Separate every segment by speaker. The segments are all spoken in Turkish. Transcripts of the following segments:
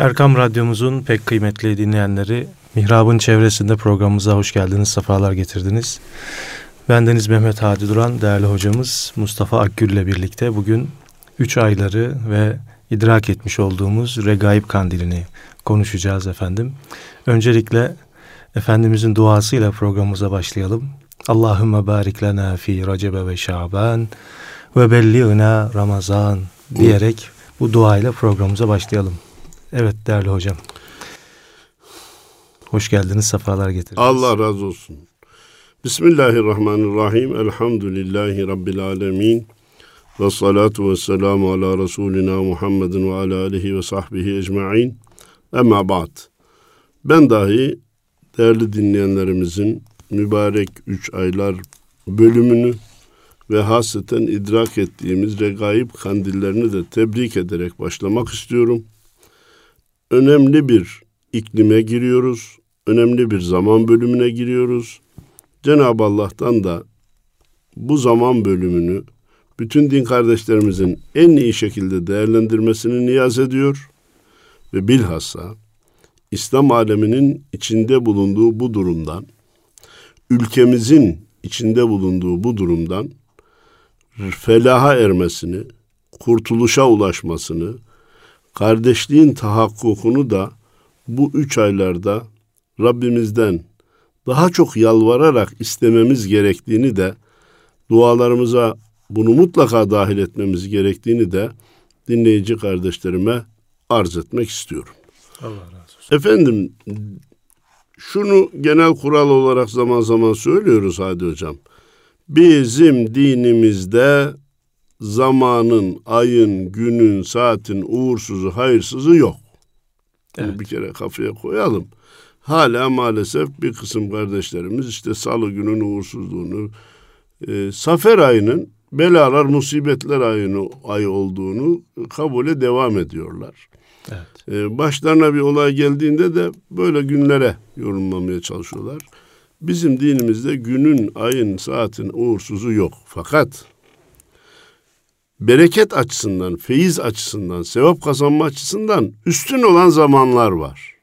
Speaker 1: Erkam Radyomuzun pek kıymetli dinleyenleri, Mihrab'ın çevresinde programımıza hoş geldiniz, sefalar getirdiniz. Bendeniz Mehmet Hadi Duran, değerli hocamız Mustafa Akgül ile birlikte bugün 3 ayları ve idrak etmiş olduğumuz Regaib Kandilini konuşacağız efendim. Öncelikle Efendimizin duasıyla programımıza başlayalım. Allahümme barik lena fi Recebe ve Şaban ve belliğna Ramazan diyerek bu duayla programımıza başlayalım. Evet değerli hocam. Hoş geldiniz, sefalar getirdiniz.
Speaker 2: Allah razı olsun. Bismillahirrahmanirrahim. Elhamdülillahi Rabbil alemin. Ve salatu ve selamu ala Resulina Muhammedin ve ala alihi ve sahbihi ecma'in. Ama ba'd. Ben dahi değerli dinleyenlerimizin mübarek üç aylar bölümünü ve hasreten idrak ettiğimiz regaib kandillerini de tebrik ederek başlamak istiyorum. Önemli bir iklime giriyoruz. Önemli bir zaman bölümüne giriyoruz. Cenab-ı Allah'tan da bu zaman bölümünü bütün din kardeşlerimizin en iyi şekilde değerlendirmesini niyaz ediyor ve bilhassa İslam aleminin içinde bulunduğu bu durumdan, ülkemizin içinde bulunduğu bu durumdan felaha ermesini, kurtuluşa ulaşmasını, kardeşliğin tahakkukunu da bu üç aylarda Rabbimizden daha çok yalvararak istememiz gerektiğini de dualarımıza bunu mutlaka dahil etmemiz gerektiğini de dinleyici kardeşlerime arz etmek istiyorum. Allah razı olsun. Efendim şunu genel kural olarak zaman zaman söylüyoruz Hadi Hocam. Bizim dinimizde zamanın, ayın, günün, saatin uğursuzu, hayırsızı yok. Evet. Bunu bir kere kafaya koyalım. Hala maalesef bir kısım kardeşlerimiz işte salı günün uğursuzluğunu, e, safer ayının belalar, musibetler ayını, ay olduğunu kabule devam ediyorlar. Evet. E, başlarına bir olay geldiğinde de böyle günlere yorumlamaya çalışıyorlar. Bizim dinimizde günün, ayın, saatin uğursuzu yok. Fakat bereket açısından, feyiz açısından, sevap kazanma açısından üstün olan zamanlar var.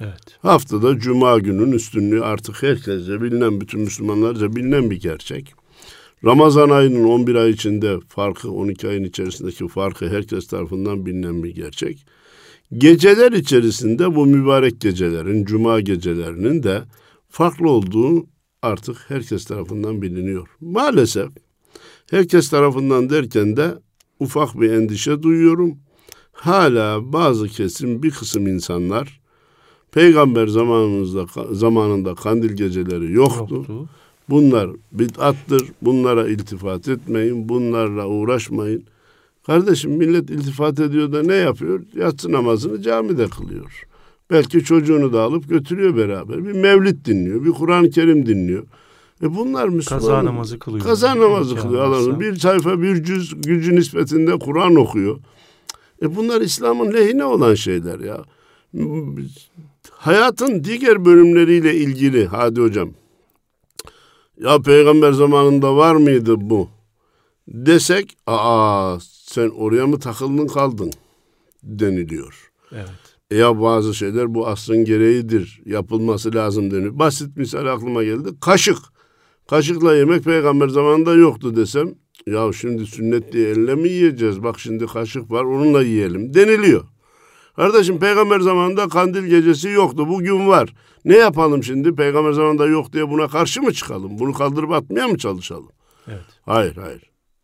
Speaker 2: Evet. Haftada cuma günün üstünlüğü artık herkese bilinen, bütün Müslümanlarca bilinen bir gerçek. Ramazan ayının 11 ay içinde farkı, 12 ayın içerisindeki farkı herkes tarafından bilinen bir gerçek. Geceler içerisinde bu mübarek gecelerin, cuma gecelerinin de farklı olduğu artık herkes tarafından biliniyor. Maalesef herkes tarafından derken de ufak bir endişe duyuyorum. Hala bazı kesim bir kısım insanlar peygamber zamanımızda zamanında kandil geceleri yoktu. yoktu. Bunlar bid'attır. Bunlara iltifat etmeyin. Bunlarla uğraşmayın. Kardeşim millet iltifat ediyor da ne yapıyor? Yatsı namazını camide kılıyor. Belki çocuğunu da alıp götürüyor beraber. Bir mevlid dinliyor, bir Kur'an-ı Kerim dinliyor. E bunlar Müslüman.
Speaker 1: Kaza namazı kılıyor.
Speaker 2: Kaza namazı kılıyor. Adamın bir sayfa bir cüz gücü nispetinde Kur'an okuyor. E bunlar İslam'ın lehine olan şeyler ya. Hayatın diğer bölümleriyle ilgili hadi hocam. Ya peygamber zamanında var mıydı bu? Desek aa sen oraya mı takıldın kaldın deniliyor. Evet. E ya bazı şeyler bu asrın gereğidir. Yapılması lazım deniyor. Basit misal aklıma geldi. Kaşık. Kaşıkla yemek peygamber zamanında yoktu desem. Ya şimdi sünnet diye elle mi yiyeceğiz? Bak şimdi kaşık var onunla yiyelim deniliyor. Kardeşim peygamber zamanında kandil gecesi yoktu. Bugün var. Ne yapalım şimdi? Peygamber zamanında yok diye buna karşı mı çıkalım? Bunu kaldırıp atmaya mı çalışalım? Evet. Hayır hayır.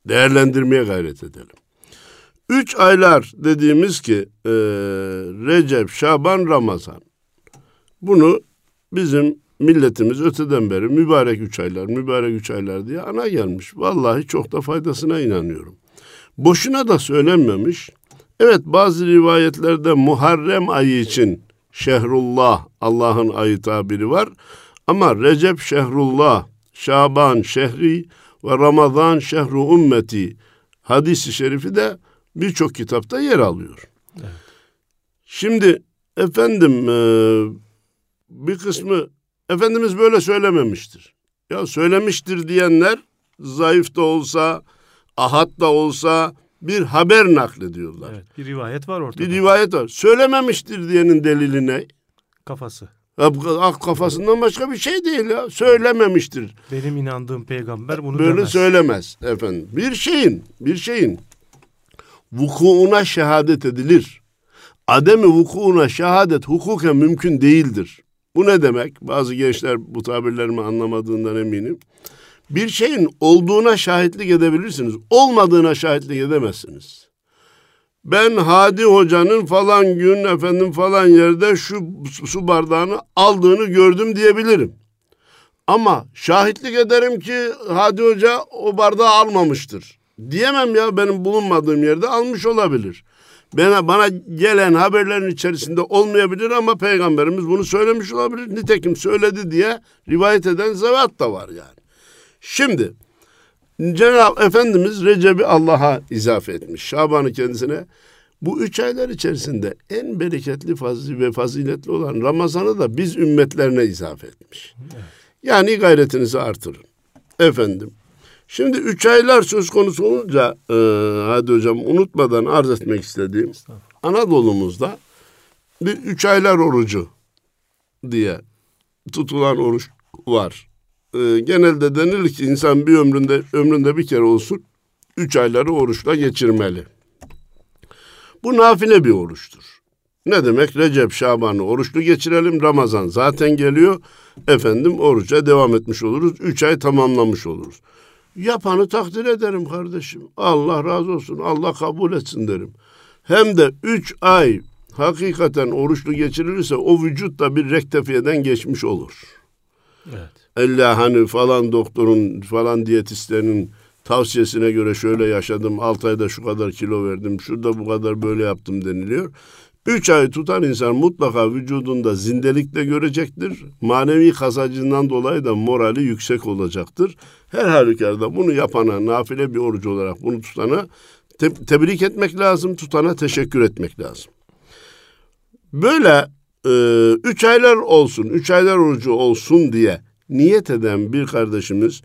Speaker 2: Değerlendirmeye gayret edelim. Üç aylar dediğimiz ki e, Recep, Şaban, Ramazan. Bunu bizim milletimiz öteden beri mübarek üç aylar, mübarek üç aylar diye ana gelmiş. Vallahi çok da faydasına inanıyorum. Boşuna da söylenmemiş. Evet bazı rivayetlerde Muharrem ayı için Şehrullah Allah'ın ayı tabiri var. Ama Recep Şehrullah, Şaban Şehri ve Ramazan Şehru Ümmeti hadisi şerifi de birçok kitapta yer alıyor. Evet. Şimdi efendim e, bir kısmı Efendimiz böyle söylememiştir. Ya söylemiştir diyenler zayıf da olsa, ahad da olsa, bir haber naklediyorlar.
Speaker 1: Evet, bir rivayet var ortada.
Speaker 2: Bir rivayet var. Söylememiştir diyenin delili ne?
Speaker 1: Kafası.
Speaker 2: Ak kafasından başka bir şey değil ya. Söylememiştir.
Speaker 1: Benim inandığım peygamber bunu
Speaker 2: Böyle
Speaker 1: demez.
Speaker 2: söylemez efendim. Bir şeyin, bir şeyin vukuuna şehadet edilir. Ademi vukuuna şehadet hukuken mümkün değildir. Bu ne demek? Bazı gençler bu tabirlerimi anlamadığından eminim. Bir şeyin olduğuna şahitlik edebilirsiniz. Olmadığına şahitlik edemezsiniz. Ben Hadi Hoca'nın falan gün efendim falan yerde şu su bardağını aldığını gördüm diyebilirim. Ama şahitlik ederim ki Hadi Hoca o bardağı almamıştır. Diyemem ya benim bulunmadığım yerde almış olabilir. Bana, bana gelen haberlerin içerisinde olmayabilir ama peygamberimiz bunu söylemiş olabilir. Nitekim söyledi diye rivayet eden zevat da var yani. Şimdi Cenab-ı Efendimiz Recep'i Allah'a izafe etmiş. Şaban'ı kendisine bu üç aylar içerisinde en bereketli fazli ve faziletli olan Ramazan'ı da biz ümmetlerine izafe etmiş. Yani gayretinizi artırın. Efendim. Şimdi üç aylar söz konusu olunca e, hadi hocam unutmadan arz etmek istediğim Anadolu'muzda bir üç aylar orucu diye tutulan oruç var. E, genelde denilir ki insan bir ömründe ömründe bir kere olsun üç ayları oruçla geçirmeli. Bu nafile bir oruçtur. Ne demek? Recep, Şaban'ı oruçlu geçirelim. Ramazan zaten geliyor. Efendim oruca devam etmiş oluruz. Üç ay tamamlamış oluruz. Yapanı takdir ederim kardeşim. Allah razı olsun. Allah kabul etsin derim. Hem de üç ay hakikaten oruçlu geçirilirse o vücut da bir rektefiyeden geçmiş olur.
Speaker 1: Evet.
Speaker 2: Allah hani falan doktorun falan diyetistlinin tavsiyesine göre şöyle yaşadım. Altı ayda şu kadar kilo verdim. Şurada bu kadar böyle yaptım deniliyor. Üç ay tutan insan mutlaka vücudunda zindelikle görecektir. Manevi kazancından dolayı da morali yüksek olacaktır. Her halükarda bunu yapana, nafile bir oruç olarak bunu tutana te- tebrik etmek lazım, tutana teşekkür etmek lazım. Böyle e, üç aylar olsun, üç aylar orucu olsun diye niyet eden bir kardeşimiz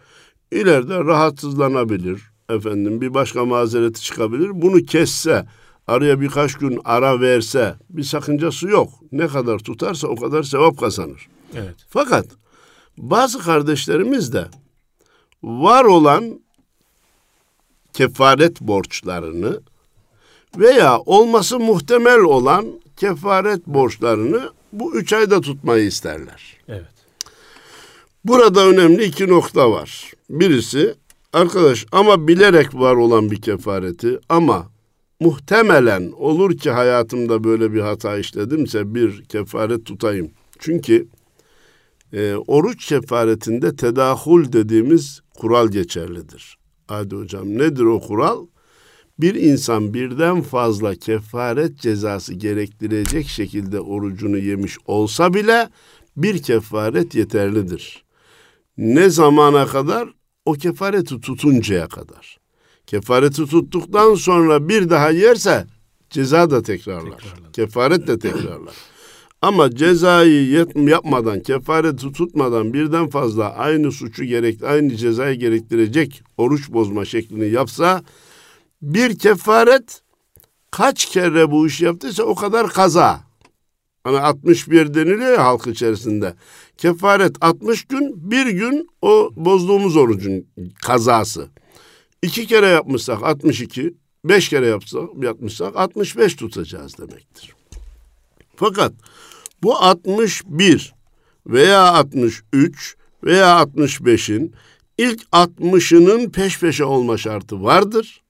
Speaker 2: ileride rahatsızlanabilir. Efendim bir başka mazereti çıkabilir. Bunu kesse, araya birkaç gün ara verse bir sakıncası yok. Ne kadar tutarsa o kadar sevap kazanır.
Speaker 1: Evet.
Speaker 2: Fakat bazı kardeşlerimiz de var olan kefaret borçlarını veya olması muhtemel olan kefaret borçlarını bu üç ayda tutmayı isterler.
Speaker 1: Evet.
Speaker 2: Burada önemli iki nokta var. Birisi arkadaş ama bilerek var olan bir kefareti ama muhtemelen olur ki hayatımda böyle bir hata işledimse bir kefaret tutayım. Çünkü e, oruç kefaretinde tedahul dediğimiz kural geçerlidir. Hadi hocam nedir o kural? Bir insan birden fazla kefaret cezası gerektirecek şekilde orucunu yemiş olsa bile bir kefaret yeterlidir. Ne zamana kadar? O kefareti tutuncaya kadar. Kefareti tuttuktan sonra bir daha yerse ceza da tekrarlar.
Speaker 1: Tekrarlar.
Speaker 2: Kefaret de tekrarlar. Ama cezayı yapmadan, kefareti tutmadan birden fazla aynı suçu gerek, aynı cezayı gerektirecek oruç bozma şeklini yapsa bir kefaret kaç kere bu iş yaptıysa o kadar kaza. Hani 61 deniliyor ya halk içerisinde. Kefaret 60 gün, bir gün o bozduğumuz orucun kazası. İki kere yapmışsak 62, beş kere yapsak, yapmışsak 65 tutacağız demektir. Fakat bu 61 veya 63 veya 65'in ilk 60'ının peş peşe olma şartı vardır.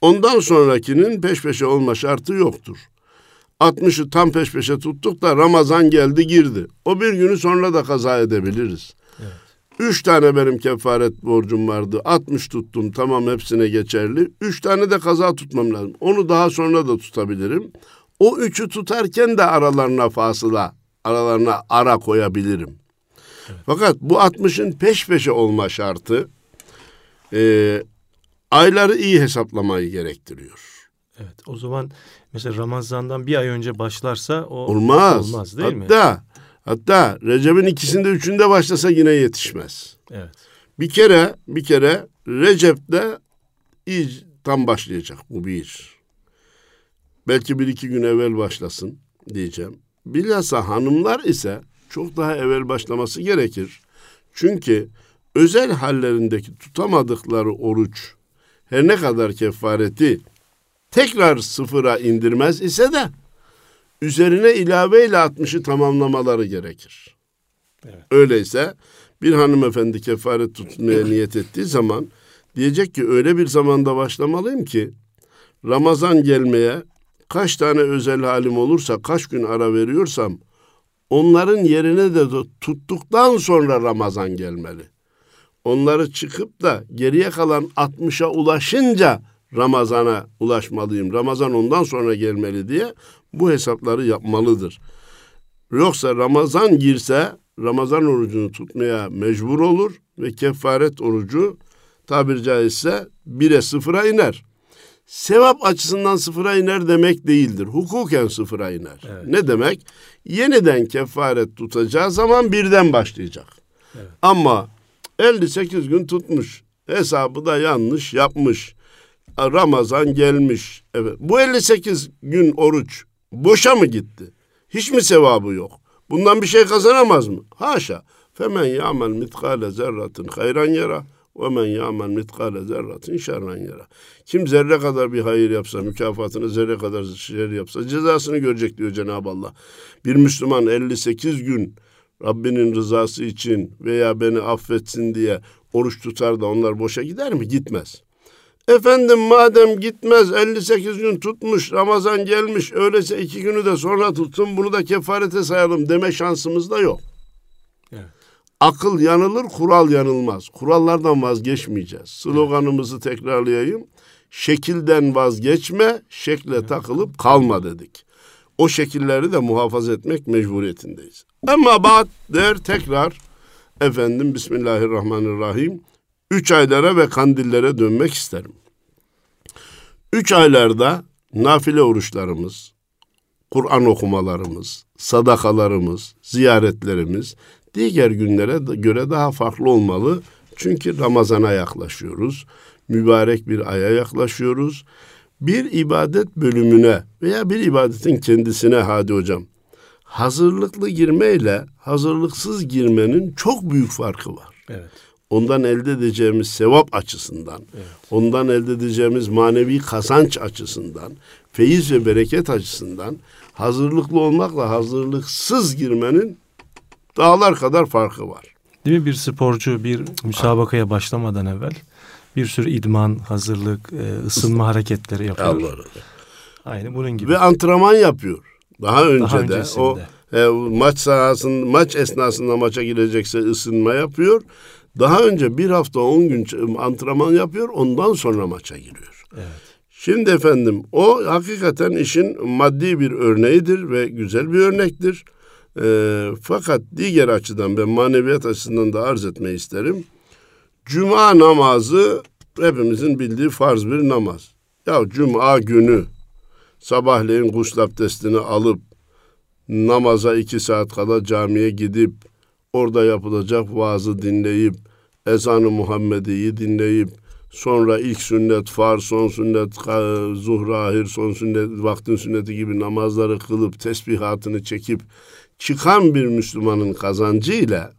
Speaker 2: Ondan sonrakinin peş peşe olma şartı yoktur. 60'ı tam peş peşe tuttuk da Ramazan geldi girdi. O bir günü sonra da kaza edebiliriz.
Speaker 1: Evet.
Speaker 2: Üç tane benim kefaret borcum vardı. 60 tuttum tamam hepsine geçerli. Üç tane de kaza tutmam lazım. Onu daha sonra da tutabilirim. O üçü tutarken de aralarına fasıla, aralarına ara koyabilirim. Fakat bu 60'ın peş peşe olma şartı e, ayları iyi hesaplamayı gerektiriyor.
Speaker 1: Evet. O zaman mesela Ramazan'dan bir ay önce başlarsa o
Speaker 2: Olmaz.
Speaker 1: olmaz değil mi?
Speaker 2: hatta, Hatta Recep'in ikisinde üçünde başlasa yine yetişmez.
Speaker 1: Evet.
Speaker 2: Bir kere bir kere Recep'te ufaktan başlayacak bu bir. Belki bir iki gün evvel başlasın diyeceğim. Bilhassa hanımlar ise çok daha evvel başlaması gerekir. Çünkü özel hallerindeki tutamadıkları oruç her ne kadar kefareti tekrar sıfıra indirmez ise de üzerine ilaveyle 60'ı tamamlamaları gerekir. Evet. Öyleyse bir hanımefendi kefaret tutmaya niyet ettiği zaman diyecek ki öyle bir zamanda başlamalıyım ki Ramazan gelmeye kaç tane özel halim olursa kaç gün ara veriyorsam onların yerine de tuttuktan sonra Ramazan gelmeli. Onları çıkıp da geriye kalan 60'a ulaşınca Ramazan'a ulaşmalıyım. Ramazan ondan sonra gelmeli diye bu hesapları yapmalıdır. Yoksa Ramazan girse Ramazan orucunu tutmaya mecbur olur ve kefaret orucu tabiri caizse bire sıfıra iner. Sevap açısından sıfıra iner demek değildir. Hukuken sıfıra iner. Evet. Ne demek? Yeniden kefaret tutacağı zaman birden başlayacak. Evet. Ama 58 gün tutmuş. Hesabı da yanlış yapmış. Ramazan gelmiş. Evet. Bu 58 gün oruç boşa mı gitti? Hiç mi sevabı yok? Bundan bir şey kazanamaz mı? Haşa. Femen ya'mel mitkale zerratin hayran yara ve men ya'mel mitkale zerratin şerran yara. Kim zerre kadar bir hayır yapsa, mükafatını zerre kadar şer yapsa cezasını görecek diyor Cenab-ı Allah. Bir Müslüman 58 gün Rabbinin rızası için veya beni affetsin diye oruç tutar da onlar boşa gider mi? Gitmez. Efendim madem gitmez 58 gün tutmuş Ramazan gelmiş öyleyse iki günü de sonra tutsun bunu da kefarete sayalım deme şansımız da yok. Evet. Akıl yanılır kural yanılmaz. Kurallardan vazgeçmeyeceğiz. Sloganımızı tekrarlayayım. Şekilden vazgeçme, şekle evet. takılıp kalma dedik. O şekilleri de muhafaza etmek mecburiyetindeyiz. Ama bat der tekrar efendim Bismillahirrahmanirrahim üç aylara ve kandillere dönmek isterim. Üç aylarda nafile oruçlarımız, Kur'an okumalarımız, sadakalarımız, ziyaretlerimiz diğer günlere göre daha farklı olmalı. Çünkü Ramazan'a yaklaşıyoruz. Mübarek bir aya yaklaşıyoruz. Bir ibadet bölümüne veya bir ibadetin kendisine hadi hocam hazırlıklı girmeyle hazırlıksız girmenin çok büyük farkı var. Evet ondan elde edeceğimiz sevap açısından, evet. ondan elde edeceğimiz manevi kazanç açısından, feyiz ve bereket açısından hazırlıklı olmakla hazırlıksız girmenin dağlar kadar farkı var.
Speaker 1: Değil mi bir sporcu bir müsabakaya başlamadan evvel bir sürü idman, hazırlık, e, ısınma hareketleri yapıyor. Allah. Aynı bunun gibi.
Speaker 2: Ve antrenman yapıyor. Daha önce Daha de o e, maç sahasında maç esnasında maça girecekse ısınma yapıyor daha önce bir hafta on gün antrenman yapıyor ondan sonra maça giriyor. Evet. Şimdi efendim o hakikaten işin maddi bir örneğidir ve güzel bir örnektir. E, fakat diğer açıdan ben maneviyat açısından da arz etmeyi isterim. Cuma namazı hepimizin bildiği farz bir namaz. Ya cuma günü sabahleyin gusül abdestini alıp namaza iki saat kala camiye gidip orada yapılacak vaazı dinleyip ezanı Muhammedi'yi dinleyip sonra ilk sünnet far, son sünnet zuhra, ahir, son sünnet vaktin sünneti gibi namazları kılıp tesbihatını çekip çıkan bir Müslümanın kazancıyla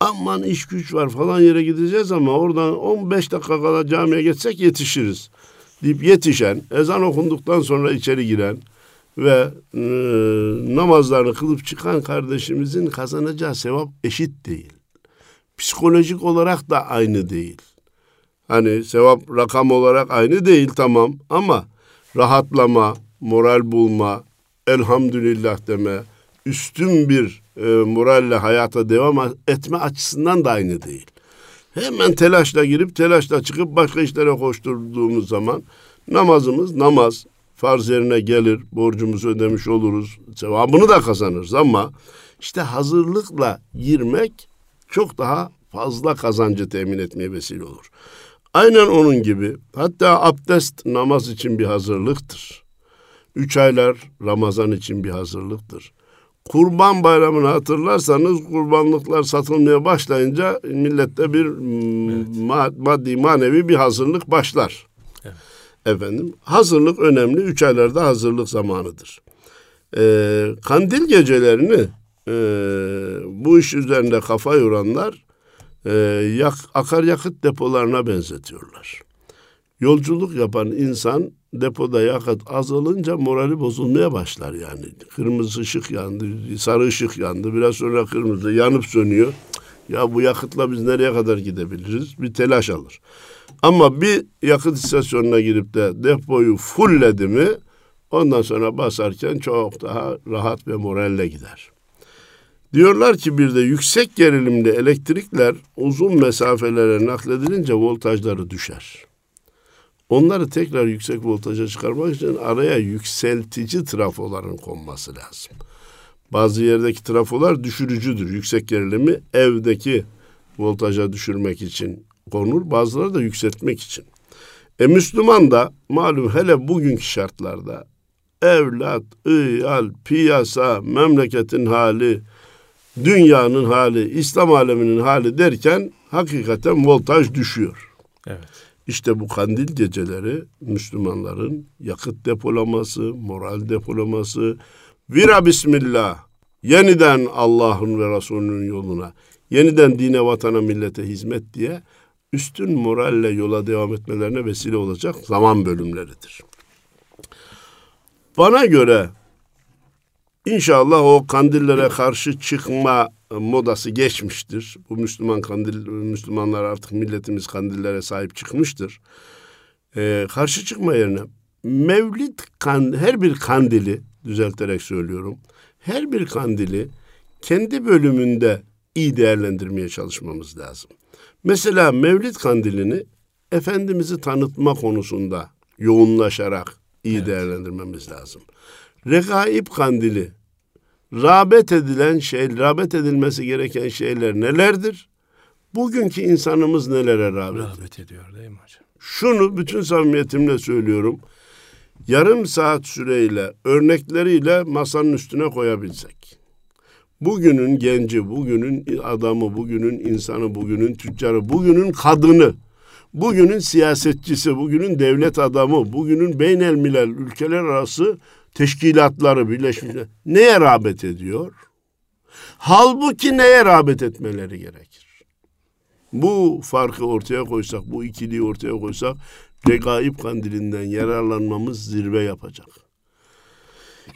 Speaker 2: aman iş güç var falan yere gideceğiz ama oradan 15 dakika kala camiye geçsek yetişiriz. deyip yetişen, ezan okunduktan sonra içeri giren ve e, namazlarını kılıp çıkan kardeşimizin kazanacağı sevap eşit değil. Psikolojik olarak da aynı değil. Hani sevap rakam olarak aynı değil tamam ama rahatlama, moral bulma, elhamdülillah deme, üstün bir e, moralle hayata devam etme açısından da aynı değil. Hemen telaşla girip telaşla çıkıp başka işlere koşturduğumuz zaman namazımız namaz, farz yerine gelir, borcumuzu ödemiş oluruz, sevabını da kazanırız ama işte hazırlıkla girmek çok daha fazla kazancı temin etmeye vesile olur. Aynen onun gibi hatta abdest namaz için bir hazırlıktır. Üç aylar Ramazan için bir hazırlıktır. Kurban bayramını hatırlarsanız kurbanlıklar satılmaya başlayınca millette bir evet. maddi manevi bir hazırlık başlar. Evet. Efendim hazırlık önemli. Üç aylarda hazırlık zamanıdır. Ee, kandil gecelerini e, bu iş üzerinde kafa yoranlar e, yak, akaryakıt depolarına benzetiyorlar. Yolculuk yapan insan depoda yakıt azalınca morali bozulmaya başlar yani. Kırmızı ışık yandı, sarı ışık yandı, biraz sonra kırmızı yanıp sönüyor. Ya bu yakıtla biz nereye kadar gidebiliriz? Bir telaş alır. Ama bir yakıt istasyonuna girip de depoyu fullledi mi ondan sonra basarken çok daha rahat ve moralle gider. Diyorlar ki bir de yüksek gerilimli elektrikler uzun mesafelere nakledilince voltajları düşer. Onları tekrar yüksek voltaja çıkarmak için araya yükseltici trafoların konması lazım. Bazı yerdeki trafolar düşürücüdür. Yüksek gerilimi evdeki voltaja düşürmek için konur. Bazıları da yükseltmek için. E Müslüman da malum hele bugünkü şartlarda evlat, iyal, piyasa, memleketin hali, dünyanın hali, İslam aleminin hali derken hakikaten voltaj düşüyor. Evet. İşte bu kandil geceleri Müslümanların yakıt depolaması, moral depolaması, vira bismillah, yeniden Allah'ın ve Resulünün yoluna, yeniden dine, vatana, millete hizmet diye üstün moralle yola devam etmelerine vesile olacak zaman bölümleridir. Bana göre inşallah o kandillere karşı çıkma modası geçmiştir. Bu Müslüman kandil, Müslümanlar artık milletimiz kandillere sahip çıkmıştır. Ee, karşı çıkma yerine Mevlid kan, her bir kandili düzelterek söylüyorum. Her bir kandili kendi bölümünde iyi değerlendirmeye çalışmamız lazım. Mesela Mevlid kandilini Efendimiz'i tanıtma konusunda yoğunlaşarak iyi evet. değerlendirmemiz lazım. Regaib kandili rağbet edilen şey, rağbet edilmesi gereken şeyler nelerdir? Bugünkü insanımız nelere rağbet, rağbet ediyor değil mi hocam? Şunu bütün samimiyetimle söylüyorum. Yarım saat süreyle, örnekleriyle masanın üstüne koyabilsek. Bugünün genci, bugünün adamı, bugünün insanı, bugünün tüccarı, bugünün kadını, bugünün siyasetçisi, bugünün devlet adamı, bugünün beynel milel ülkeler arası teşkilatları, birleşmişler neye rağbet ediyor? Halbuki neye rağbet etmeleri gerekir? Bu farkı ortaya koysak, bu ikiliyi ortaya koysak regaib kandilinden yararlanmamız zirve yapacak.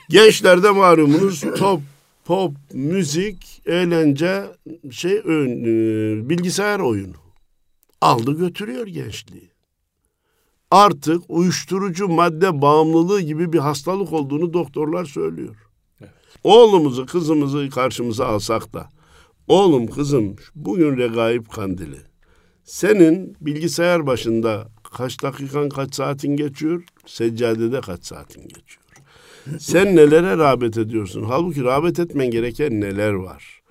Speaker 2: Gençlerde malumunuz top, pop, müzik, eğlence, şey e, bilgisayar oyunu. Aldı götürüyor gençliği artık uyuşturucu madde bağımlılığı gibi bir hastalık olduğunu doktorlar söylüyor. Evet. Oğlumuzu, kızımızı karşımıza alsak da oğlum kızım bugün regaib kandili. Senin bilgisayar başında kaç dakikan kaç saatin geçiyor? Seccadede kaç saatin geçiyor? Sen nelere rağbet ediyorsun? Halbuki rağbet etmen gereken neler var?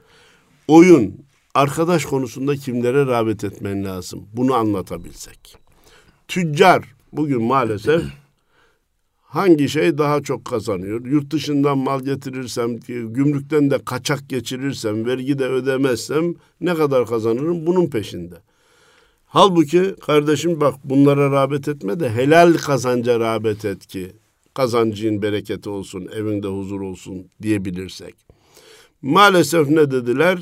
Speaker 2: Oyun, arkadaş konusunda kimlere rağbet etmen lazım? Bunu anlatabilsek tüccar bugün maalesef hangi şey daha çok kazanıyor? Yurt dışından mal getirirsem, gümrükten de kaçak geçirirsem, vergi de ödemezsem ne kadar kazanırım? Bunun peşinde. Halbuki kardeşim bak bunlara rağbet etme de helal kazanca rağbet et ki kazancın bereketi olsun, evinde huzur olsun diyebilirsek. Maalesef ne dediler?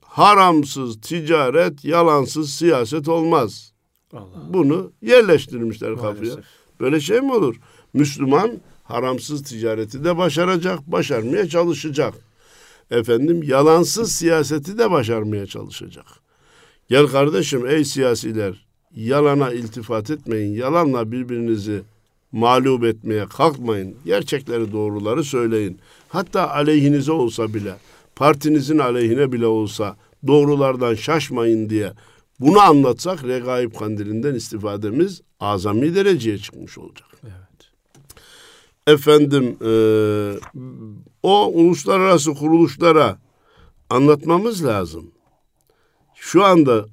Speaker 2: Haramsız ticaret, yalansız siyaset olmaz. Allah. Bunu yerleştirmişler Maalesef. kafaya. Böyle şey mi olur? Müslüman haramsız ticareti de başaracak, başarmaya çalışacak. Efendim yalansız siyaseti de başarmaya çalışacak. Gel kardeşim ey siyasiler yalana iltifat etmeyin. Yalanla birbirinizi mağlup etmeye kalkmayın. Gerçekleri doğruları söyleyin. Hatta aleyhinize olsa bile partinizin aleyhine bile olsa doğrulardan şaşmayın diye bunu anlatsak regaib kandilinden istifademiz azami dereceye çıkmış olacak. Evet. Efendim e, o uluslararası kuruluşlara anlatmamız lazım. Şu anda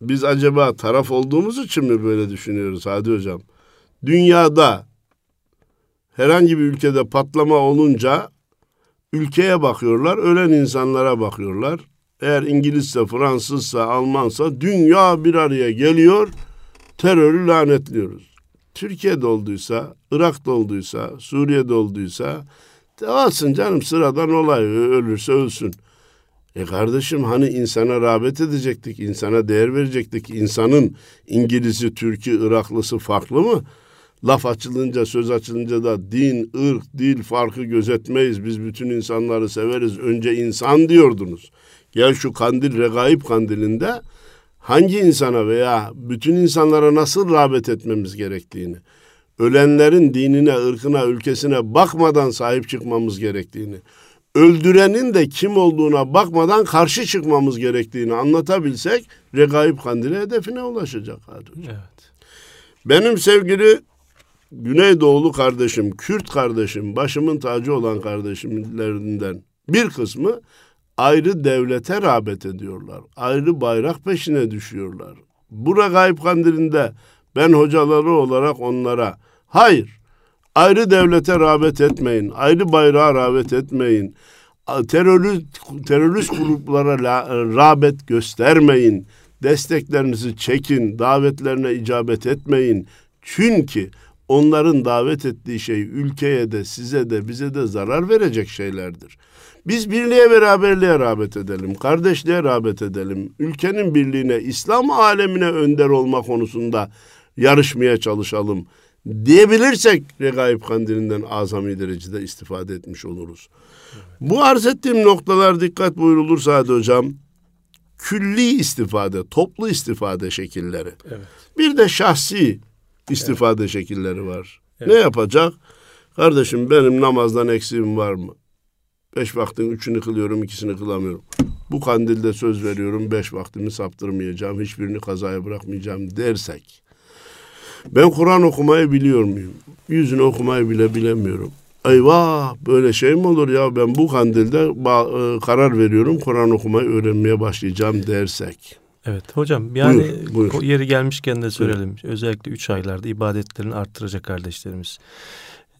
Speaker 2: biz acaba taraf olduğumuz için mi böyle düşünüyoruz Hadi Hocam? Dünyada herhangi bir ülkede patlama olunca ülkeye bakıyorlar, ölen insanlara bakıyorlar. Eğer İngilizse, Fransızsa, Almansa dünya bir araya geliyor. Terörü lanetliyoruz. Türkiye'de olduysa, Irak'ta olduysa, Suriye'de olduysa olsun canım sıradan olay ölürse ölsün. E kardeşim hani insana rağbet edecektik, insana değer verecektik. İnsanın İngiliz'i, Türk'ü, Iraklısı farklı mı? Laf açılınca, söz açılınca da din, ırk, dil farkı gözetmeyiz. Biz bütün insanları severiz. Önce insan diyordunuz. Gel şu kandil, regaib kandilinde hangi insana veya bütün insanlara nasıl rağbet etmemiz gerektiğini, ölenlerin dinine, ırkına, ülkesine bakmadan sahip çıkmamız gerektiğini, öldürenin de kim olduğuna bakmadan karşı çıkmamız gerektiğini anlatabilsek regaib kandili hedefine ulaşacak. Hadi hocam. Evet. Benim sevgili Güneydoğulu kardeşim, Kürt kardeşim, başımın tacı olan kardeşimlerinden bir kısmı ayrı devlete rağbet ediyorlar. Ayrı bayrak peşine düşüyorlar. Bu regaib kandilinde ben hocaları olarak onlara hayır ayrı devlete rağbet etmeyin, ayrı bayrağa rağbet etmeyin, terörist, terörist gruplara rağbet göstermeyin, desteklerinizi çekin, davetlerine icabet etmeyin. Çünkü onların davet ettiği şey ülkeye de size de bize de zarar verecek şeylerdir. Biz birliğe beraberliğe rağbet edelim, kardeşliğe rağbet edelim. Ülkenin birliğine, İslam alemine önder olma konusunda yarışmaya çalışalım diyebilirsek regaib kandilinden azami derecede istifade etmiş oluruz. Bu arz ettiğim noktalar dikkat buyurulursa hadi hocam külli istifade, toplu istifade şekilleri. Evet. Bir de şahsi istifade evet. şekilleri var. Evet. Ne yapacak? Kardeşim benim namazdan eksiğim var mı? Beş vaktin üçünü kılıyorum, ikisini kılamıyorum. Bu kandilde söz veriyorum, beş vaktimi saptırmayacağım, hiçbirini kazaya bırakmayacağım dersek. Ben Kur'an okumayı biliyor muyum? Yüzünü okumayı bile bilemiyorum. Eyvah böyle şey mi olur ya ben bu kandilde e, karar veriyorum Kur'an okumayı öğrenmeye başlayacağım dersek.
Speaker 1: Evet hocam yani buyur, buyur. yeri gelmişken de söyleyelim. Buyur. Özellikle üç aylarda ibadetlerini arttıracak kardeşlerimiz.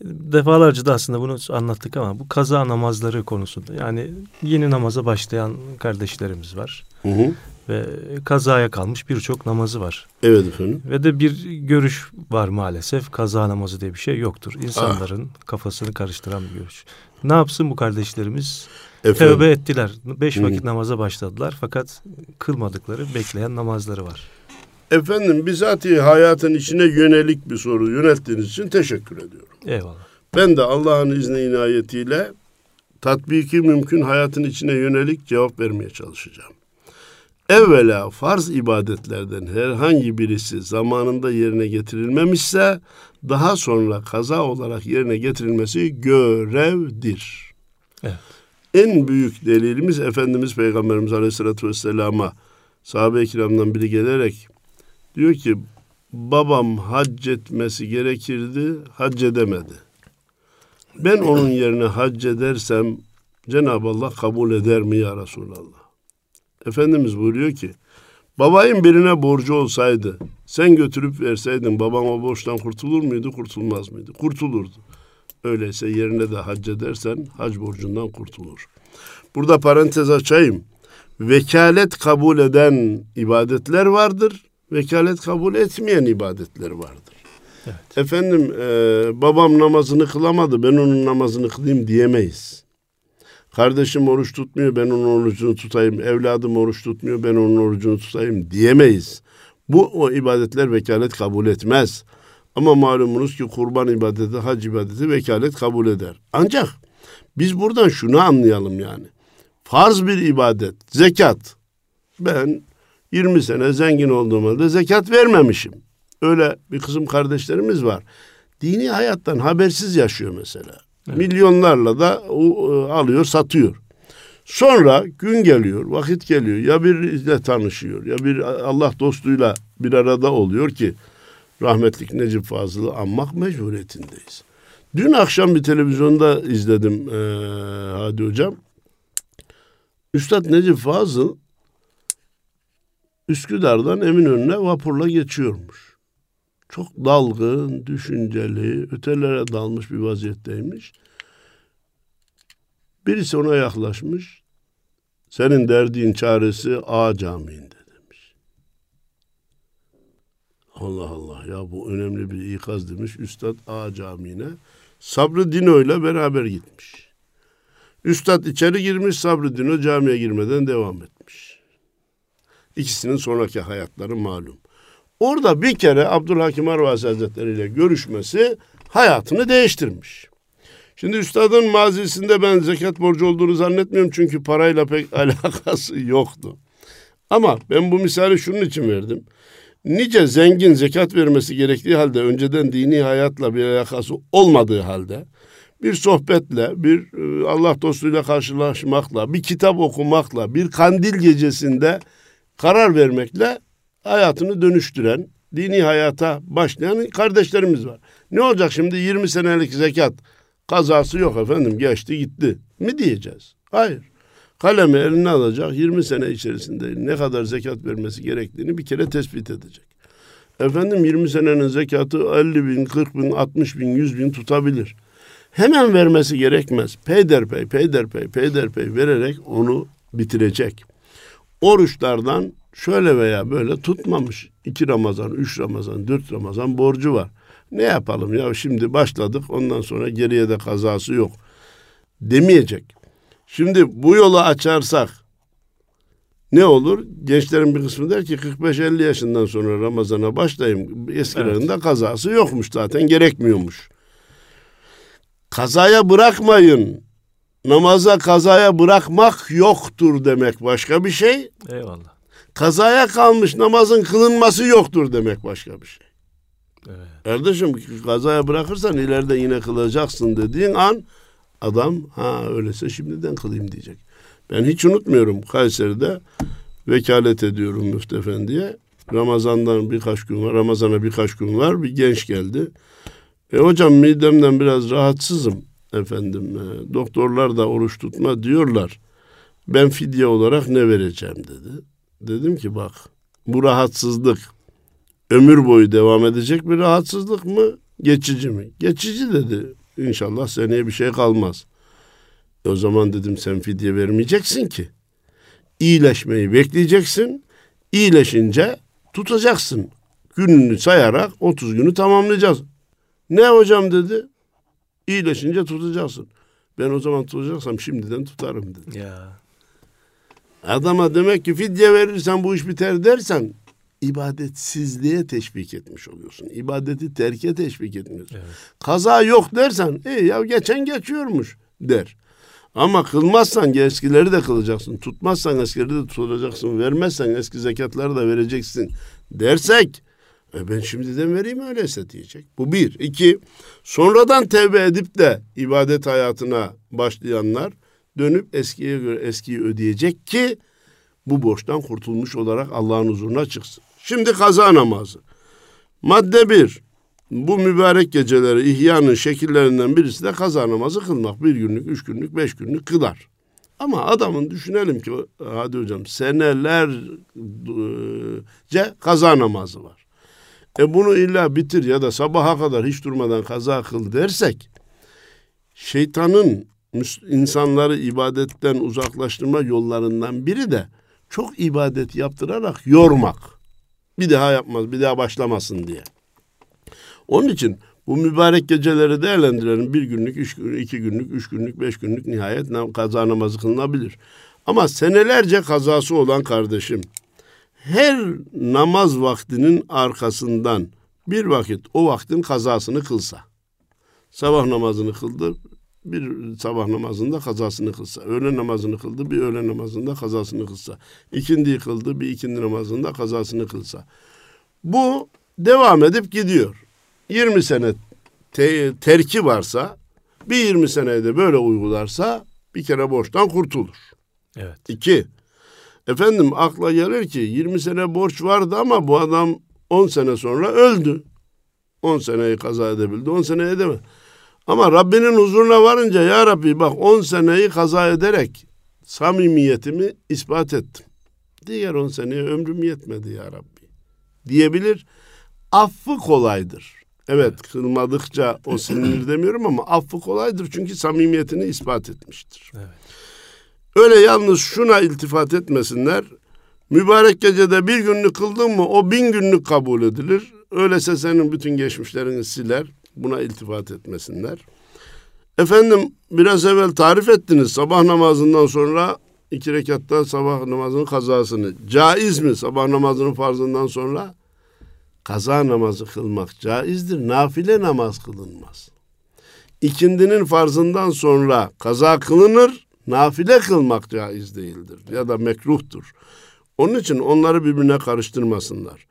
Speaker 1: Defalarca da aslında bunu anlattık ama bu kaza namazları konusunda yani yeni namaza başlayan kardeşlerimiz var. Hı hı. Ve kazaya kalmış birçok namazı var.
Speaker 2: Evet efendim.
Speaker 1: Ve de bir görüş var maalesef. Kaza namazı diye bir şey yoktur. İnsanların ah. kafasını karıştıran bir görüş. Ne yapsın bu kardeşlerimiz? Efendim? Tövbe ettiler. Beş vakit Hı. namaza başladılar. Fakat kılmadıkları, bekleyen namazları var.
Speaker 2: Efendim bizatihi hayatın içine yönelik bir soru yönelttiğiniz için teşekkür ediyorum.
Speaker 1: Eyvallah.
Speaker 2: Ben de Allah'ın izni inayetiyle tatbiki mümkün hayatın içine yönelik cevap vermeye çalışacağım. Evvela farz ibadetlerden herhangi birisi zamanında yerine getirilmemişse daha sonra kaza olarak yerine getirilmesi görevdir. Evet. En büyük delilimiz Efendimiz Peygamberimiz Aleyhisselatü Vesselam'a sahabe-i kiramdan biri gelerek diyor ki babam hac etmesi gerekirdi, hac edemedi. Ben onun yerine hac edersem Cenab-ı Allah kabul eder mi ya Resulallah? Efendimiz buyuruyor ki babayın birine borcu olsaydı sen götürüp verseydin babam o borçtan kurtulur muydu kurtulmaz mıydı? Kurtulurdu. Öyleyse yerine de hac edersen hac borcundan kurtulur. Burada parantez açayım. Vekalet kabul eden ibadetler vardır. Vekalet kabul etmeyen ibadetler vardır. Evet. Efendim e, babam namazını kılamadı ben onun namazını kılayım diyemeyiz. Kardeşim oruç tutmuyor ben onun orucunu tutayım. Evladım oruç tutmuyor ben onun orucunu tutayım diyemeyiz. Bu o ibadetler vekalet kabul etmez. Ama malumunuz ki kurban ibadeti, hac ibadeti vekalet kabul eder. Ancak biz buradan şunu anlayalım yani. Farz bir ibadet, zekat. Ben 20 sene zengin olduğum halde zekat vermemişim. Öyle bir kızım kardeşlerimiz var. Dini hayattan habersiz yaşıyor mesela. Evet. Milyonlarla da e, alıyor, satıyor. Sonra gün geliyor, vakit geliyor. Ya biriyle tanışıyor, ya bir Allah dostuyla bir arada oluyor ki rahmetlik Necip Fazıl'ı anmak mecburiyetindeyiz. Dün akşam bir televizyonda izledim ee, Hadi Hocam. Üstad Necip Fazıl Üsküdar'dan Eminönü'ne vapurla geçiyormuş. Çok dalgın, düşünceli, ötelere dalmış bir vaziyetteymiş. Birisi ona yaklaşmış. Senin derdin çaresi A Camii'nde demiş. Allah Allah ya bu önemli bir ikaz demiş Üstad A Camii'ne. Sabrı Dino ile beraber gitmiş. Üstad içeri girmiş Sabrı Dino camiye girmeden devam etmiş. İkisinin sonraki hayatları malum. Orada bir kere Abdülhakim Arvasi Hazretleri ile görüşmesi hayatını değiştirmiş. Şimdi üstadın mazisinde ben zekat borcu olduğunu zannetmiyorum çünkü parayla pek alakası yoktu. Ama ben bu misali şunun için verdim. Nice zengin zekat vermesi gerektiği halde önceden dini hayatla bir alakası olmadığı halde bir sohbetle, bir e, Allah dostuyla karşılaşmakla, bir kitap okumakla, bir kandil gecesinde karar vermekle hayatını dönüştüren, dini hayata başlayan kardeşlerimiz var. Ne olacak şimdi 20 senelik zekat kazası yok efendim geçti gitti mi diyeceğiz? Hayır. Kalemi eline alacak 20 sene içerisinde ne kadar zekat vermesi gerektiğini bir kere tespit edecek. Efendim 20 senenin zekatı 50 bin, 40 bin, 60 bin, 100 bin tutabilir. Hemen vermesi gerekmez. Peyderpey, peyderpey, peyderpey vererek onu bitirecek. Oruçlardan şöyle veya böyle tutmamış. iki Ramazan, üç Ramazan, dört Ramazan borcu var. Ne yapalım ya şimdi başladık ondan sonra geriye de kazası yok demeyecek. Şimdi bu yolu açarsak ne olur? Gençlerin bir kısmı der ki 45-50 yaşından sonra Ramazan'a başlayayım. Eskilerinde evet. kazası yokmuş zaten gerekmiyormuş. Kazaya bırakmayın. Namaza kazaya bırakmak yoktur demek başka bir şey.
Speaker 1: Eyvallah.
Speaker 2: Kazaya kalmış namazın kılınması yoktur demek başka bir şey. Evet. Kardeşim kazaya bırakırsan ileride yine kılacaksın dediğin an adam ha öyleyse şimdiden kılayım diyecek. Ben hiç unutmuyorum Kayseri'de vekalet ediyorum Müftü Efendi'ye. Ramazan'dan birkaç gün var, Ramazan'a birkaç gün var. Bir genç geldi. E hocam midemden biraz rahatsızım efendim. E, doktorlar da oruç tutma diyorlar. Ben fidye olarak ne vereceğim dedi. Dedim ki bak bu rahatsızlık ömür boyu devam edecek bir rahatsızlık mı? Geçici mi? Geçici dedi. İnşallah seneye bir şey kalmaz. E o zaman dedim sen fidye vermeyeceksin ki. İyileşmeyi bekleyeceksin. İyileşince tutacaksın. Gününü sayarak 30 günü tamamlayacağız. Ne hocam dedi. İyileşince tutacaksın. Ben o zaman tutacaksam şimdiden tutarım dedi.
Speaker 1: Ya.
Speaker 2: Adama demek ki fidye verirsen bu iş biter dersen ibadetsizliğe teşvik etmiş oluyorsun. İbadeti terke teşvik etmiyorsun. Evet. Kaza yok dersen, e ya geçen geçiyormuş der. Ama kılmazsan eskileri de kılacaksın. Tutmazsan eskileri de tutacaksın. Vermezsen eski zekatları da vereceksin dersek e ben şimdiden vereyim öyleyse diyecek. Bu bir. iki sonradan tevbe edip de ibadet hayatına başlayanlar dönüp eskiye göre eskiyi ödeyecek ki bu borçtan kurtulmuş olarak Allah'ın huzuruna çıksın. Şimdi kaza namazı. Madde bir. Bu mübarek geceleri ihyanın şekillerinden birisi de kaza namazı kılmak. Bir günlük, üç günlük, beş günlük kılar. Ama adamın düşünelim ki hadi hocam senelerce kaza namazı var. E bunu illa bitir ya da sabaha kadar hiç durmadan kaza kıl dersek şeytanın insanları ibadetten uzaklaştırma yollarından biri de çok ibadet yaptırarak yormak. Bir daha yapmaz, bir daha başlamasın diye. Onun için bu mübarek geceleri değerlendirelim. Bir günlük, üç günlük, iki günlük, üç günlük, beş günlük nihayet kaza namazı kılınabilir. Ama senelerce kazası olan kardeşim her namaz vaktinin arkasından bir vakit o vaktin kazasını kılsa. Sabah namazını kıldı, bir sabah namazında kazasını kılsa. Öğle namazını kıldı, bir öğle namazında kazasını kılsa. İkindi kıldı, bir ikindi namazında kazasını kılsa. Bu devam edip gidiyor. 20 sene te- terki varsa, bir 20 senede böyle uygularsa bir kere borçtan kurtulur.
Speaker 1: Evet.
Speaker 2: İki, efendim akla gelir ki 20 sene borç vardı ama bu adam 10 sene sonra öldü. 10 seneyi kaza edebildi, 10 sene edemedi. Ama Rabbinin huzuruna varınca ya Rabbi bak 10 seneyi kaza ederek samimiyetimi ispat ettim. Diğer 10 seneye ömrüm yetmedi ya Rabbi. Diyebilir. Affı kolaydır. Evet kılmadıkça o silinir demiyorum ama affı kolaydır çünkü samimiyetini ispat etmiştir.
Speaker 1: Evet.
Speaker 2: Öyle yalnız şuna iltifat etmesinler. Mübarek gecede bir günlük kıldın mı o bin günlük kabul edilir. Öyleyse senin bütün geçmişlerini siler. Buna iltifat etmesinler. Efendim biraz evvel tarif ettiniz sabah namazından sonra iki rekatta sabah namazının kazasını. Caiz mi sabah namazının farzından sonra? Kaza namazı kılmak caizdir. Nafile namaz kılınmaz. İkindinin farzından sonra kaza kılınır. Nafile kılmak caiz değildir ya da mekruhtur. Onun için onları birbirine karıştırmasınlar.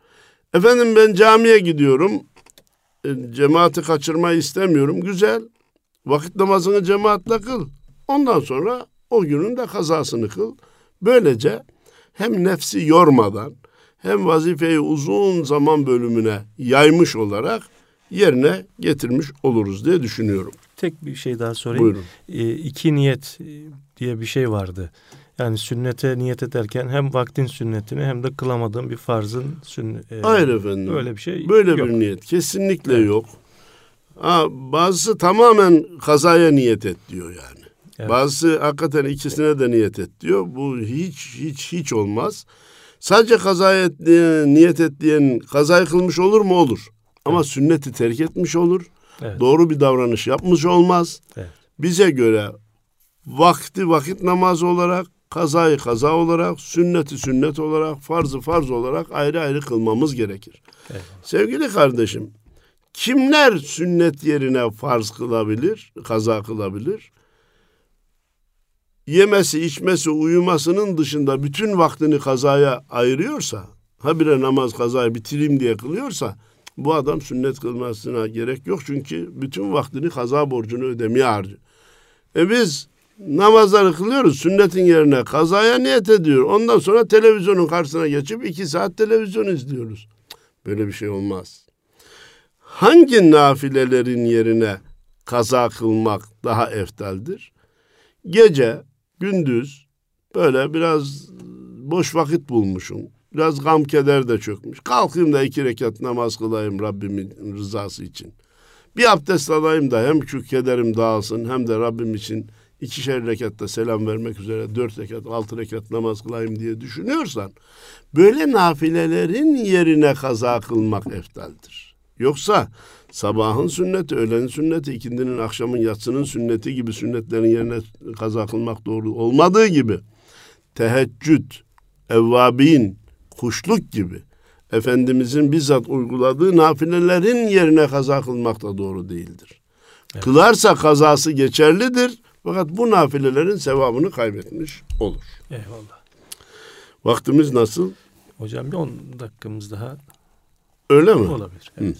Speaker 2: Efendim ben camiye gidiyorum. E, cemaati kaçırmayı istemiyorum. Güzel. Vakit namazını cemaatle kıl. Ondan sonra o günün de kazasını kıl. Böylece hem nefsi yormadan hem vazifeyi uzun zaman bölümüne yaymış olarak yerine getirmiş oluruz diye düşünüyorum.
Speaker 1: Tek bir şey daha sorayım. Buyurun. E, iki niyet diye bir şey vardı. Yani sünnete niyet ederken hem vaktin sünnetini hem de kılamadığım bir farzın sünneti.
Speaker 2: E, Hayır efendim. Böyle bir şey Böyle yok. bir niyet kesinlikle evet. yok. Ha, bazısı tamamen kazaya niyet et diyor yani. Evet. Bazısı hakikaten ikisine de niyet et diyor. Bu hiç hiç hiç olmaz. Sadece kazaya et, niyet et diyen kazayı kılmış olur mu? Olur. Ama evet. sünneti terk etmiş olur. Evet. Doğru bir davranış yapmış olmaz. Evet. Bize göre vakti vakit namazı olarak, kazayı kaza olarak, sünneti sünnet olarak, farzı farz olarak ayrı ayrı kılmamız gerekir. Evet. Sevgili kardeşim, kimler sünnet yerine farz kılabilir, kaza kılabilir? Yemesi, içmesi, uyumasının dışında bütün vaktini kazaya ayırıyorsa, habire namaz kazayı bitireyim diye kılıyorsa, bu adam sünnet kılmasına gerek yok. Çünkü bütün vaktini kaza borcunu ödemeye harcıyor. E biz namazları kılıyoruz sünnetin yerine kazaya niyet ediyor. Ondan sonra televizyonun karşısına geçip iki saat televizyon izliyoruz. Böyle bir şey olmaz. Hangi nafilelerin yerine kaza kılmak daha eftaldir? Gece, gündüz böyle biraz boş vakit bulmuşum. Biraz gam keder de çökmüş. Kalkayım da iki rekat namaz kılayım Rabbimin rızası için. Bir abdest alayım da hem şu kederim dağılsın hem de Rabbim için ikişer rekatta selam vermek üzere dört rekat, altı rekat namaz kılayım diye düşünüyorsan böyle nafilelerin yerine kaza kılmak eftaldir. Yoksa sabahın sünneti, öğlenin sünneti, ikindinin, akşamın, yatsının sünneti gibi sünnetlerin yerine kaza kılmak doğru olmadığı gibi teheccüd, evvabin, kuşluk gibi Efendimizin bizzat uyguladığı nafilelerin yerine kaza kılmak da doğru değildir. Evet. Kılarsa kazası geçerlidir fakat bu nafilelerin sevabını kaybetmiş olur.
Speaker 1: Eyvallah.
Speaker 2: Vaktimiz nasıl?
Speaker 1: Hocam bir 10 dakikamız daha
Speaker 2: Öyle mi?
Speaker 1: Olabilir. Evet. Hı.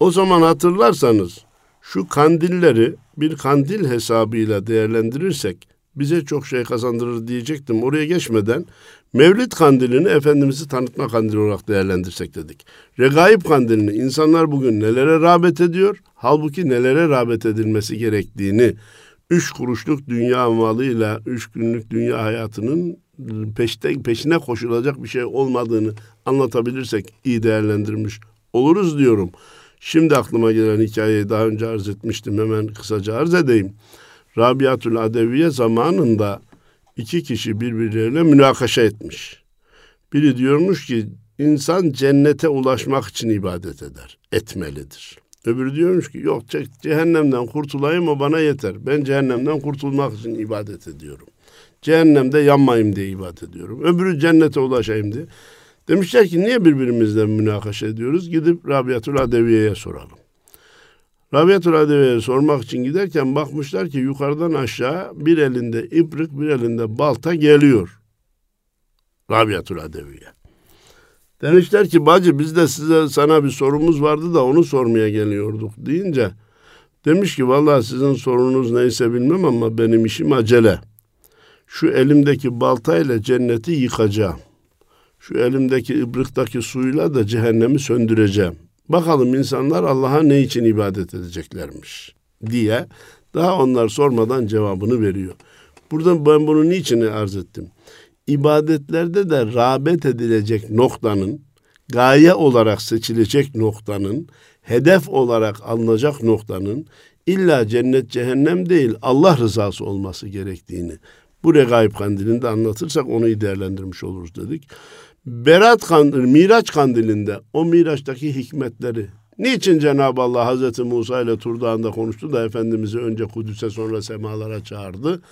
Speaker 2: O zaman hatırlarsanız şu kandilleri bir kandil hesabıyla değerlendirirsek bize çok şey kazandırır diyecektim. Oraya geçmeden Mevlid kandilini Efendimiz'i tanıtma kandili olarak değerlendirsek dedik. Regaib kandilini insanlar bugün nelere rağbet ediyor? Halbuki nelere rağbet edilmesi gerektiğini üç kuruşluk dünya malıyla üç günlük dünya hayatının peşte, peşine koşulacak bir şey olmadığını anlatabilirsek iyi değerlendirmiş oluruz diyorum. Şimdi aklıma gelen hikayeyi daha önce arz etmiştim. Hemen kısaca arz edeyim. Rabiatül Adeviye zamanında iki kişi birbirleriyle münakaşa etmiş. Biri diyormuş ki insan cennete ulaşmak için ibadet eder, etmelidir. Öbürü diyormuş ki yok cehennemden kurtulayım o bana yeter. Ben cehennemden kurtulmak için ibadet ediyorum. Cehennemde yanmayayım diye ibadet ediyorum. Öbürü cennete ulaşayım diye. Demişler ki niye birbirimizle münakaşa ediyoruz? Gidip Rabiatul Adeviye'ye soralım. Rabiatul Adeviye'ye sormak için giderken bakmışlar ki yukarıdan aşağı bir elinde iprik bir elinde balta geliyor. Rabiatul Adeviye. Demişler ki bacı biz de size sana bir sorumuz vardı da onu sormaya geliyorduk deyince demiş ki vallahi sizin sorunuz neyse bilmem ama benim işim acele. Şu elimdeki baltayla cenneti yıkacağım. Şu elimdeki ibriktaki suyla da cehennemi söndüreceğim. Bakalım insanlar Allah'a ne için ibadet edeceklermiş diye daha onlar sormadan cevabını veriyor. Burada ben bunu niçin arz ettim? İbadetlerde de rağbet edilecek noktanın, gaye olarak seçilecek noktanın, hedef olarak alınacak noktanın illa cennet cehennem değil Allah rızası olması gerektiğini, bu regaib kandilinde anlatırsak onu iyi değerlendirmiş oluruz dedik. Berat kandili, Miraç kandilinde o Miraç'taki hikmetleri Niçin Cenab-ı Allah Hazreti Musa ile Tur Dağı'nda konuştu da Efendimiz'i önce Kudüs'e sonra semalara çağırdı?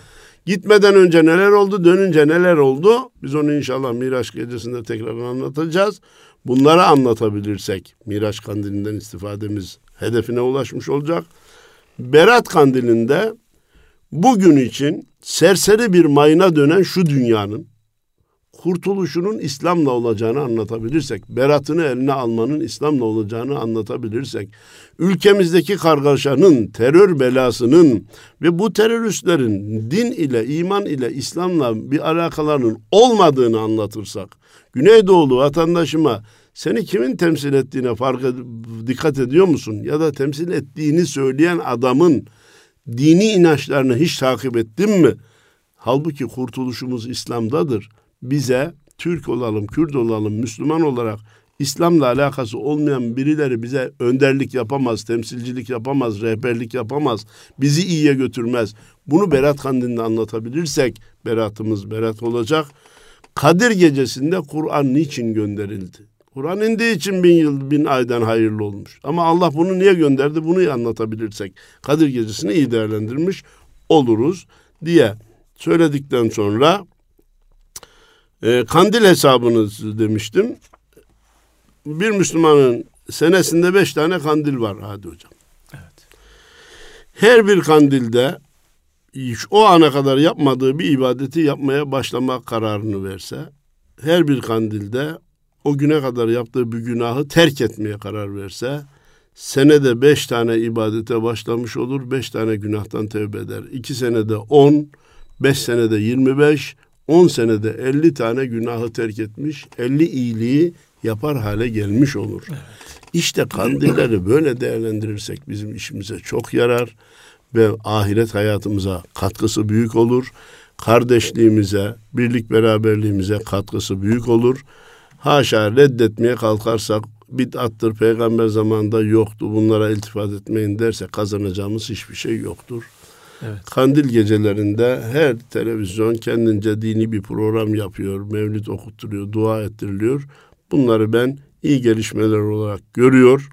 Speaker 2: Gitmeden önce neler oldu, dönünce neler oldu? Biz onu inşallah Miraç gecesinde tekrar anlatacağız. Bunları anlatabilirsek Miraç kandilinden istifademiz hedefine ulaşmış olacak. Berat kandilinde bugün için serseri bir mayına dönen şu dünyanın kurtuluşunun İslam'la olacağını anlatabilirsek, beratını eline almanın İslam'la olacağını anlatabilirsek, ülkemizdeki kargaşanın, terör belasının ve bu teröristlerin din ile, iman ile, İslam'la bir alakalarının olmadığını anlatırsak, Güneydoğulu vatandaşıma seni kimin temsil ettiğine fark ed- dikkat ediyor musun? Ya da temsil ettiğini söyleyen adamın dini inançlarını hiç takip ettin mi? Halbuki kurtuluşumuz İslam'dadır bize Türk olalım, Kürt olalım, Müslüman olarak İslam'la alakası olmayan birileri bize önderlik yapamaz, temsilcilik yapamaz, rehberlik yapamaz, bizi iyiye götürmez. Bunu Berat Kandil'de anlatabilirsek beratımız berat olacak. Kadir gecesinde Kur'an niçin gönderildi? Kur'an indiği için bin yıl, bin aydan hayırlı olmuş. Ama Allah bunu niye gönderdi? Bunu anlatabilirsek Kadir gecesini iyi değerlendirmiş oluruz diye söyledikten sonra e, kandil hesabınız demiştim. Bir Müslümanın senesinde beş tane kandil var hadi hocam.
Speaker 1: Evet.
Speaker 2: Her bir kandilde o ana kadar yapmadığı bir ibadeti yapmaya başlama kararını verse, her bir kandilde o güne kadar yaptığı bir günahı terk etmeye karar verse, senede beş tane ibadete başlamış olur, beş tane günahtan tevbe eder. İki senede on, beş senede yirmi beş, 10 senede 50 tane günahı terk etmiş, 50 iyiliği yapar hale gelmiş olur. Evet. İşte kandilleri böyle değerlendirirsek bizim işimize çok yarar ve ahiret hayatımıza katkısı büyük olur. Kardeşliğimize, birlik beraberliğimize katkısı büyük olur. Haşa reddetmeye kalkarsak bid'attır peygamber zamanında yoktu bunlara iltifat etmeyin derse kazanacağımız hiçbir şey yoktur. Evet. Kandil gecelerinde her televizyon kendince dini bir program yapıyor, mevlid okutturuyor, dua ettiriliyor. Bunları ben iyi gelişmeler olarak görüyor.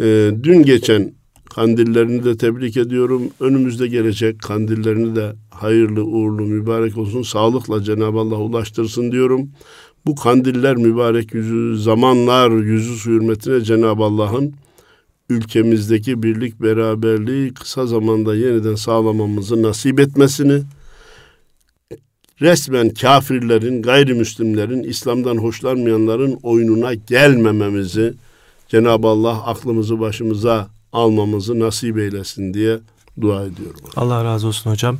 Speaker 2: Ee, dün geçen kandillerini de tebrik ediyorum. Önümüzde gelecek kandillerini de hayırlı, uğurlu, mübarek olsun. Sağlıkla Cenab-ı Allah ulaştırsın diyorum. Bu kandiller mübarek yüzü, zamanlar yüzü hürmetine Cenab-ı Allah'ın ülkemizdeki birlik beraberliği kısa zamanda yeniden sağlamamızı nasip etmesini, resmen kafirlerin, gayrimüslimlerin, İslam'dan hoşlanmayanların oyununa gelmememizi Cenab-ı Allah aklımızı başımıza almamızı nasip eylesin diye dua ediyorum.
Speaker 1: Allah razı olsun hocam.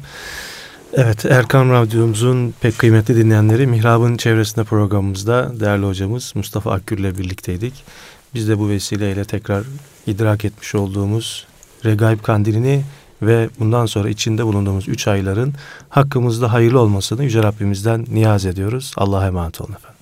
Speaker 1: Evet Erkan Radyomuzun pek kıymetli dinleyenleri Mihrab'ın çevresinde programımızda değerli hocamız Mustafa Akgül ile birlikteydik. Biz de bu vesileyle tekrar idrak etmiş olduğumuz Regaib Kandilini ve bundan sonra içinde bulunduğumuz üç ayların hakkımızda hayırlı olmasını Yüce Rabbimizden niyaz ediyoruz. Allah'a emanet olun efendim.